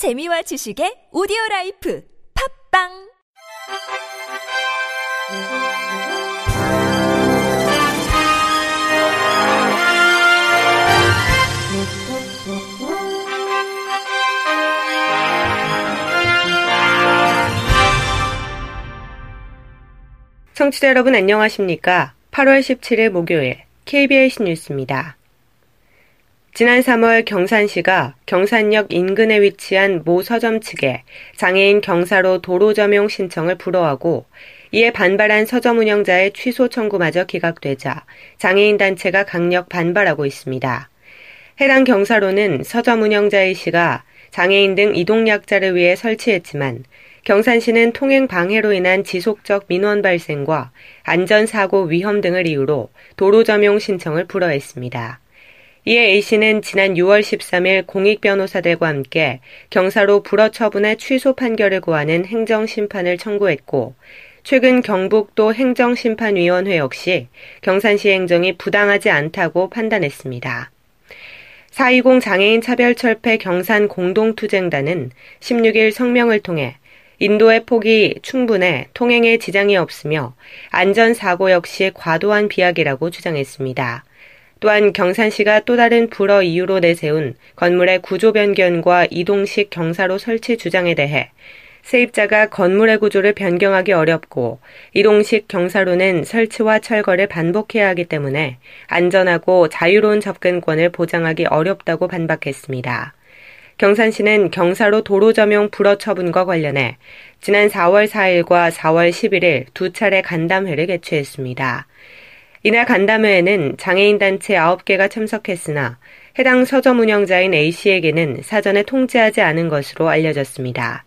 재미와 지식의 오디오 라이프 팝빵 청취자 여러분 안녕하십니까? 8월 17일 목요일 KBS 뉴스입니다. 지난 3월 경산시가 경산역 인근에 위치한 모 서점 측에 장애인 경사로 도로 점용 신청을 불허하고 이에 반발한 서점 운영자의 취소 청구마저 기각되자 장애인 단체가 강력 반발하고 있습니다. 해당 경사로는 서점 운영자의 시가 장애인 등 이동약자를 위해 설치했지만 경산시는 통행 방해로 인한 지속적 민원 발생과 안전사고 위험 등을 이유로 도로 점용 신청을 불허했습니다. 이에 A씨는 지난 6월 13일 공익변호사들과 함께 경사로 불허 처분의 취소 판결을 구하는 행정심판을 청구했고 최근 경북도 행정심판위원회 역시 경산시 행정이 부당하지 않다고 판단했습니다. 420 장애인 차별철폐 경산 공동투쟁단은 16일 성명을 통해 인도의 폭이 충분해 통행에 지장이 없으며 안전사고 역시 과도한 비약이라고 주장했습니다. 또한 경산시가 또 다른 불어 이유로 내세운 건물의 구조 변경과 이동식 경사로 설치 주장에 대해 세입자가 건물의 구조를 변경하기 어렵고 이동식 경사로는 설치와 철거를 반복해야 하기 때문에 안전하고 자유로운 접근권을 보장하기 어렵다고 반박했습니다. 경산시는 경사로 도로 점용 불허 처분과 관련해 지난 4월 4일과 4월 11일 두 차례 간담회를 개최했습니다. 이날 간담회에는 장애인 단체 9개가 참석했으나 해당 서점 운영자인 A씨에게는 사전에 통지하지 않은 것으로 알려졌습니다.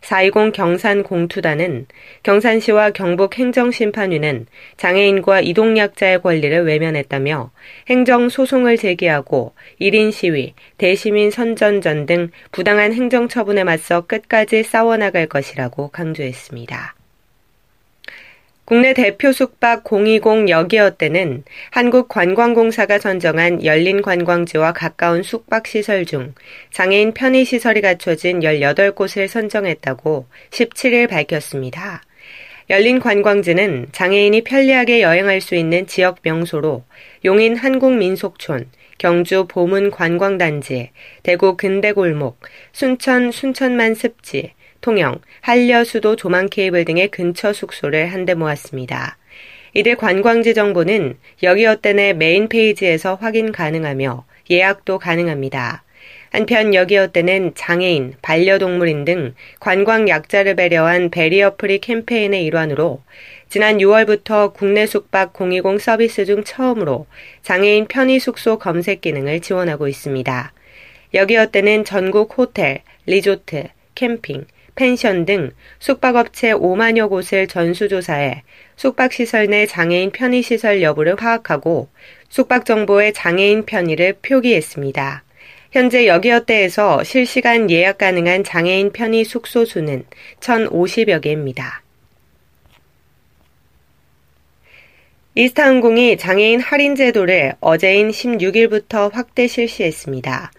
420 경산 공투단은 경산시와 경북 행정심판위는 장애인과 이동약자의 권리를 외면했다며 행정소송을 제기하고 1인 시위, 대시민 선전전 등 부당한 행정처분에 맞서 끝까지 싸워나갈 것이라고 강조했습니다. 국내 대표 숙박 020 여기어때는 한국관광공사가 선정한 열린 관광지와 가까운 숙박시설 중 장애인 편의시설이 갖춰진 18곳을 선정했다고 17일 밝혔습니다. 열린 관광지는 장애인이 편리하게 여행할 수 있는 지역 명소로 용인 한국민속촌, 경주 보문 관광단지, 대구 근대골목, 순천 순천만 습지, 통영, 한려수도 조망 케이블 등의 근처 숙소를 한데 모았습니다. 이들 관광지 정보는 여기 어때의 메인 페이지에서 확인 가능하며 예약도 가능합니다. 한편 여기 어때는 장애인, 반려동물인 등 관광 약자를 배려한 barrier free 캠페인의 일환으로 지난 6월부터 국내 숙박 O2O 서비스 중 처음으로 장애인 편의 숙소 검색 기능을 지원하고 있습니다. 여기 어때는 전국 호텔, 리조트, 캠핑, 펜션 등 숙박업체 5만여 곳을 전수조사해 숙박시설 내 장애인 편의시설 여부를 파악하고 숙박정보의 장애인 편의를 표기했습니다. 현재 여기어때에서 실시간 예약 가능한 장애인 편의 숙소 수는 1,050여 개입니다. 이스타항공이 장애인 할인 제도를 어제인 16일부터 확대 실시했습니다.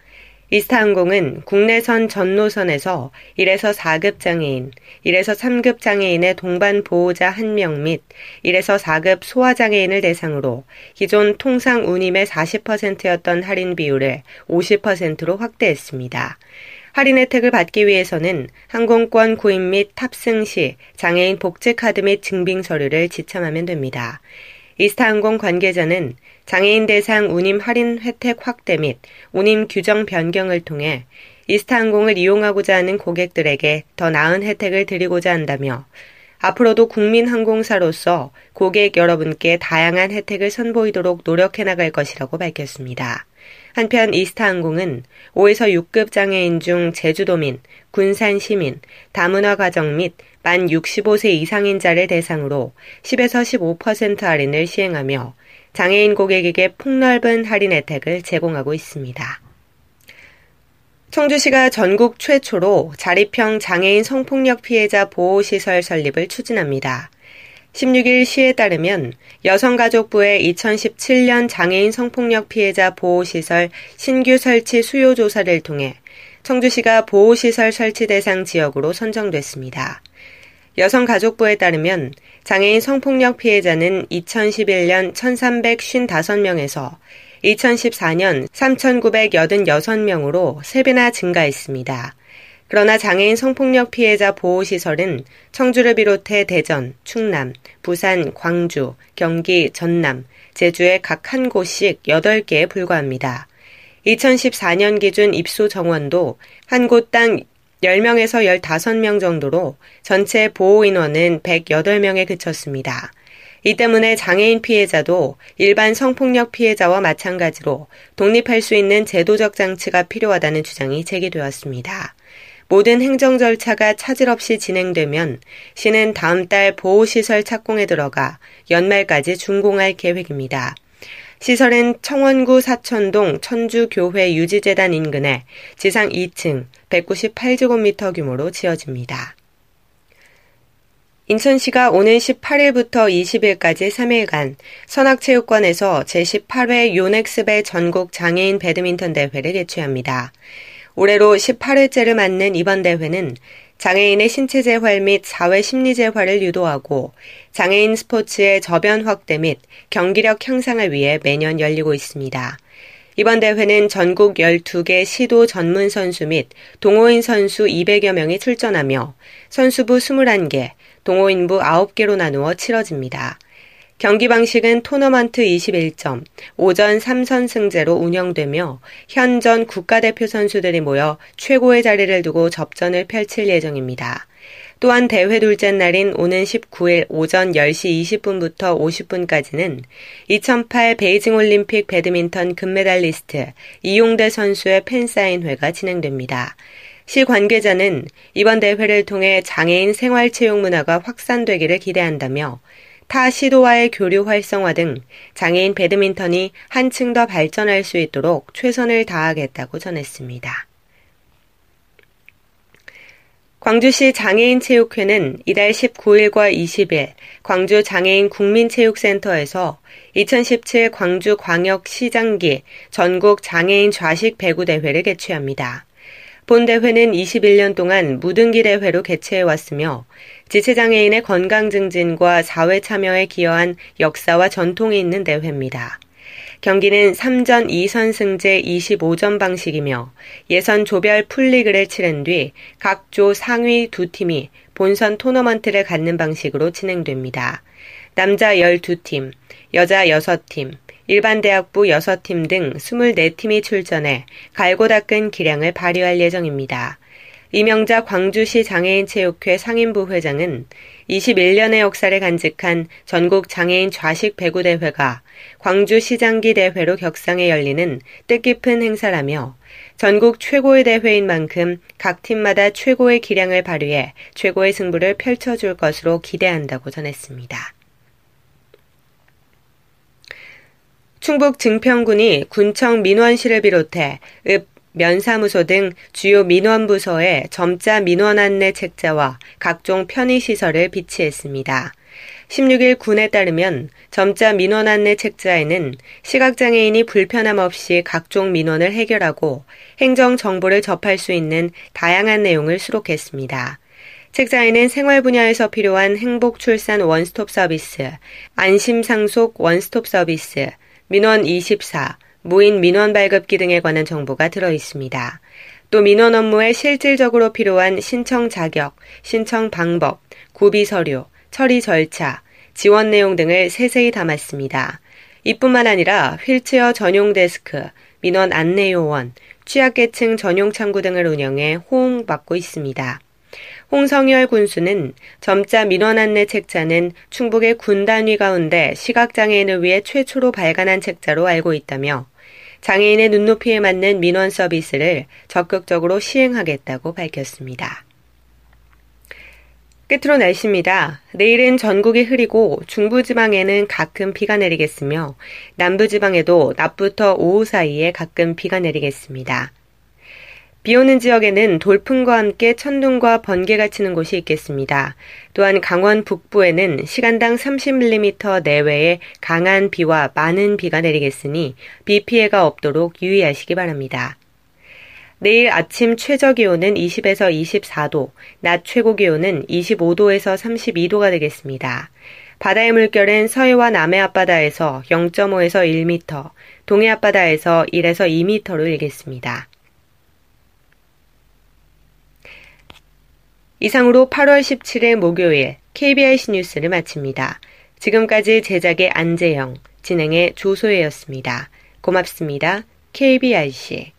이스타항공은 국내선 전 노선에서 1에서 4급 장애인, 1에서 3급 장애인의 동반 보호자 1명 및 1에서 4급 소아장애인을 대상으로 기존 통상 운임의 40%였던 할인 비율을 50%로 확대했습니다. 할인 혜택을 받기 위해서는 항공권 구입 및 탑승 시 장애인 복지카드 및 증빙 서류를 지참하면 됩니다. 이스타항공 관계자는 장애인 대상 운임 할인 혜택 확대 및 운임 규정 변경을 통해 이스타항공을 이용하고자 하는 고객들에게 더 나은 혜택을 드리고자 한다며 앞으로도 국민항공사로서 고객 여러분께 다양한 혜택을 선보이도록 노력해 나갈 것이라고 밝혔습니다. 한편 이스타항공은 5에서 6급 장애인 중 제주도민, 군산 시민, 다문화 가정 및 만 65세 이상인 자를 대상으로 10에서 15% 할인을 시행하며 장애인 고객에게 폭넓은 할인 혜택을 제공하고 있습니다. 청주시가 전국 최초로 자립형 장애인 성폭력 피해자 보호시설 설립을 추진합니다. 16일 시에 따르면 여성가족부의 2017년 장애인 성폭력 피해자 보호시설 신규 설치 수요 조사를 통해 청주시가 보호시설 설치 대상 지역으로 선정됐습니다. 여성가족부에 따르면 장애인 성폭력 피해자는 2011년 1355명에서 2014년 3,986명으로 3배나 증가했습니다. 그러나 장애인 성폭력 피해자 보호시설은 청주를 비롯해 대전, 충남, 부산, 광주, 경기, 전남, 제주의 각 한 곳씩 8개에 불과합니다. 2014년 기준 입소 정원도 한 곳당 10명에서 15명 정도로 전체 보호 인원은 108명에 그쳤습니다. 이 때문에 장애인 피해자도 일반 성폭력 피해자와 마찬가지로 독립할 수 있는 제도적 장치가 필요하다는 주장이 제기되었습니다. 모든 행정 절차가 차질 없이 진행되면 시는 다음 달 보호시설 착공에 들어가 연말까지 준공할 계획입니다. 시설은 청원구 사천동 천주교회 유지재단 인근에 지상 2층 198제곱미터 규모로 지어집니다. 인천시가 오는 18일부터 20일까지 3일간 선악체육관에서 제18회 요넥스배 전국 장애인 배드민턴 대회를 개최합니다. 올해로 18회째를 맞는 이번 대회는 장애인의 신체 재활 및 사회 심리 재활을 유도하고 장애인 스포츠의 저변 확대 및 경기력 향상을 위해 매년 열리고 있습니다. 이번 대회는 전국 12개 시도 전문 선수 및 동호인 선수 200여 명이 출전하며 선수부 21개, 동호인부 9개로 나누어 치러집니다. 경기 방식은 토너먼트 21점, 오전 3선 승제로 운영되며 현 전 국가대표 선수들이 모여 최고의 자리를 두고 접전을 펼칠 예정입니다. 또한 대회 둘째 날인 오는 19일 오전 10시 20분부터 50분까지는 2008 베이징 올림픽 배드민턴 금메달리스트 이용대 선수의 팬사인회가 진행됩니다. 시 관계자는 이번 대회를 통해 장애인 생활체육 문화가 확산되기를 기대한다며 타 시도와의 교류 활성화 등 장애인 배드민턴이 한층 더 발전할 수 있도록 최선을 다하겠다고 전했습니다. 광주시 장애인체육회는 이달 19일과 20일 광주 장애인 국민체육센터에서 2017 광주광역시장기 전국 장애인 좌식 배구 대회를 개최합니다. 본 대회는 21년 동안 무등기 대회로 개최해왔으며 지체장애인의 건강 증진과 사회 참여에 기여한 역사와 전통이 있는 대회입니다. 경기는 3전 2선 승제 25점 방식이며 예선 조별 풀리그를 치른 뒤 각 조 상위 두 팀이 본선 토너먼트를 갖는 방식으로 진행됩니다. 남자 12팀, 여자 6팀, 일반 대학부 6팀 등 24팀이 출전해 갈고 닦은 기량을 발휘할 예정입니다. 이명자 광주시 장애인체육회 상임부 회장은 21년의 역사를 간직한 전국 장애인 좌식 배구 대회가 광주시장기 대회로 격상에 열리는 뜻깊은 행사라며 전국 최고의 대회인 만큼 각 팀마다 최고의 기량을 발휘해 최고의 승부를 펼쳐줄 것으로 기대한다고 전했습니다. 충북 증평군이 군청 민원실을 비롯해 읍, 면사무소 등 주요 민원부서에 점자 민원 안내 책자와 각종 편의시설을 비치했습니다. 16일 군에 따르면 점자 민원 안내 책자에는 시각장애인이 불편함 없이 각종 민원을 해결하고 행정 정보를 접할 수 있는 다양한 내용을 수록했습니다. 책자에는 생활 분야에서 필요한 행복 출산 원스톱 서비스, 안심 상속 원스톱 서비스, 민원 24, 무인 민원 발급기 등에 관한 정보가 들어 있습니다. 또 민원 업무에 실질적으로 필요한 신청 자격, 신청 방법, 구비 서류, 처리 절차, 지원 내용 등을 세세히 담았습니다. 이뿐만 아니라 휠체어 전용 데스크, 민원 안내 요원, 취약계층 전용 창구 등을 운영해 호응받고 있습니다. 홍성열 군수는 점자 민원 안내 책자는 충북의 군 단위 가운데 시각장애인을 위해 최초로 발간한 책자로 알고 있다며 장애인의 눈높이에 맞는 민원 서비스를 적극적으로 시행하겠다고 밝혔습니다. 끝으로 날씨입니다. 내일은 전국이 흐리고 중부지방에는 가끔 비가 내리겠으며 남부지방에도 낮부터 오후 사이에 가끔 비가 내리겠습니다. 비 오는 지역에는 돌풍과 함께 천둥과 번개가 치는 곳이 있겠습니다. 또한 강원 북부에는 시간당 30mm 내외의 강한 비와 많은 비가 내리겠으니 비 피해가 없도록 유의하시기 바랍니다. 내일 아침 최저 기온은 20에서 24도, 낮 최고 기온은 25도에서 32도가 되겠습니다. 바다의 물결은 서해와 남해 앞바다에서 0.5에서 1m, 동해 앞바다에서 1에서 2m로 일겠습니다. 이상으로 8월 17일 목요일 KBIC 뉴스를 마칩니다. 지금까지 제작의 안재영, 진행의 조소혜였습니다. 고맙습니다. KBIC